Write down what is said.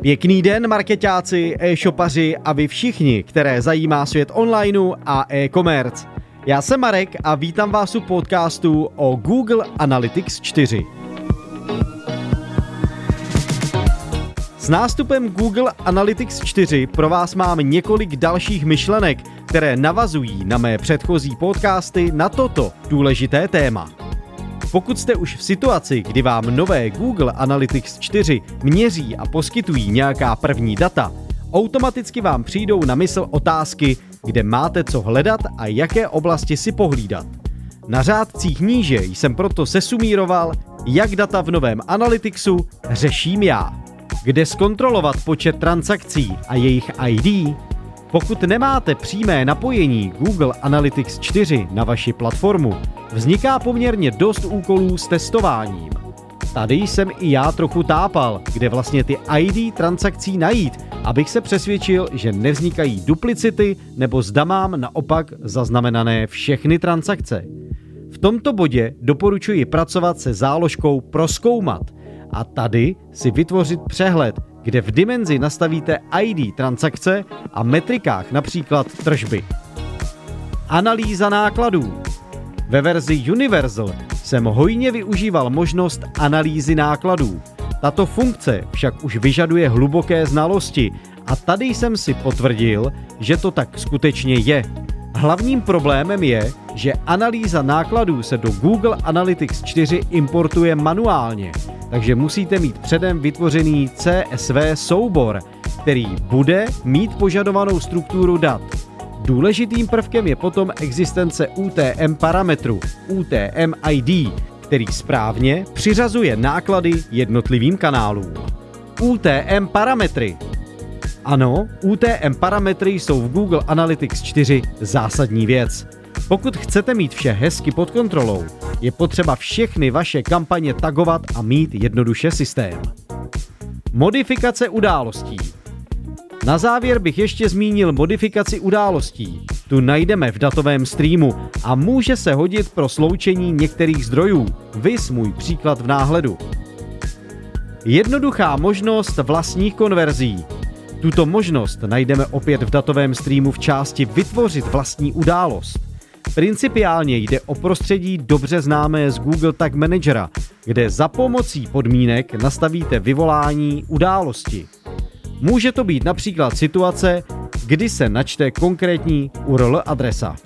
Pěkný den, marketáci, e-shopaři a vy všichni, které zajímá svět onlineu a e-commerce. Já jsem Marek a vítám vás u podcastu o Google Analytics 4. S nástupem Google Analytics 4 pro vás mám několik dalších myšlenek, které navazují na mé předchozí podcasty na toto důležité téma. Pokud jste už v situaci, kdy vám nové Google Analytics 4 měří a poskytují nějaká první data, automaticky vám přijdou na mysl otázky, kde máte co hledat a jaké oblasti si pohlídat. Na řádcích níže jsem proto sesumíroval, jak data v novém Analyticsu řeším já. Kde zkontrolovat počet transakcí a jejich ID, pokud nemáte přímé napojení Google Analytics 4 na vaši platformu, vzniká poměrně dost úkolů s testováním. Tady jsem i já trochu tápal, kde vlastně ty ID transakcí najít, abych se přesvědčil, že nevznikají duplicity nebo zda mám naopak zaznamenané všechny transakce. V tomto bodě doporučuji pracovat se záložkou proskoumat a tady si vytvořit přehled, kde v dimenzi nastavíte ID transakce a metrikách například tržby. Analýza nákladů. Ve verzi Universal jsem hojně využíval možnost analýzy nákladů. Tato funkce však už vyžaduje hluboké znalosti a tady jsem si potvrdil, že to tak skutečně je. Hlavním problémem je, že analýza nákladů se do Google Analytics 4 importuje manuálně, takže musíte mít předem vytvořený CSV soubor, který bude mít požadovanou strukturu dat. Důležitým prvkem je potom existence UTM parametru, UTM ID, který správně přiřazuje náklady jednotlivým kanálům. UTM parametry ano, UTM parametry jsou v Google Analytics 4 zásadní věc. Pokud chcete mít vše hezky pod kontrolou, je potřeba všechny vaše kampaně tagovat a mít jednoduše systém. Modifikace událostí. Na závěr bych ještě zmínil modifikaci událostí. Tu najdeme v datovém streamu a může se hodit pro sloučení některých zdrojů. Vys můj příklad v náhledu. Jednoduchá možnost vlastních konverzí. Tuto možnost najdeme opět v datovém streamu v části Vytvořit vlastní událost. Principiálně jde o prostředí dobře známé z Google Tag Managera, kde za pomocí podmínek nastavíte vyvolání události. Může to být například situace, kdy se načte konkrétní URL adresa.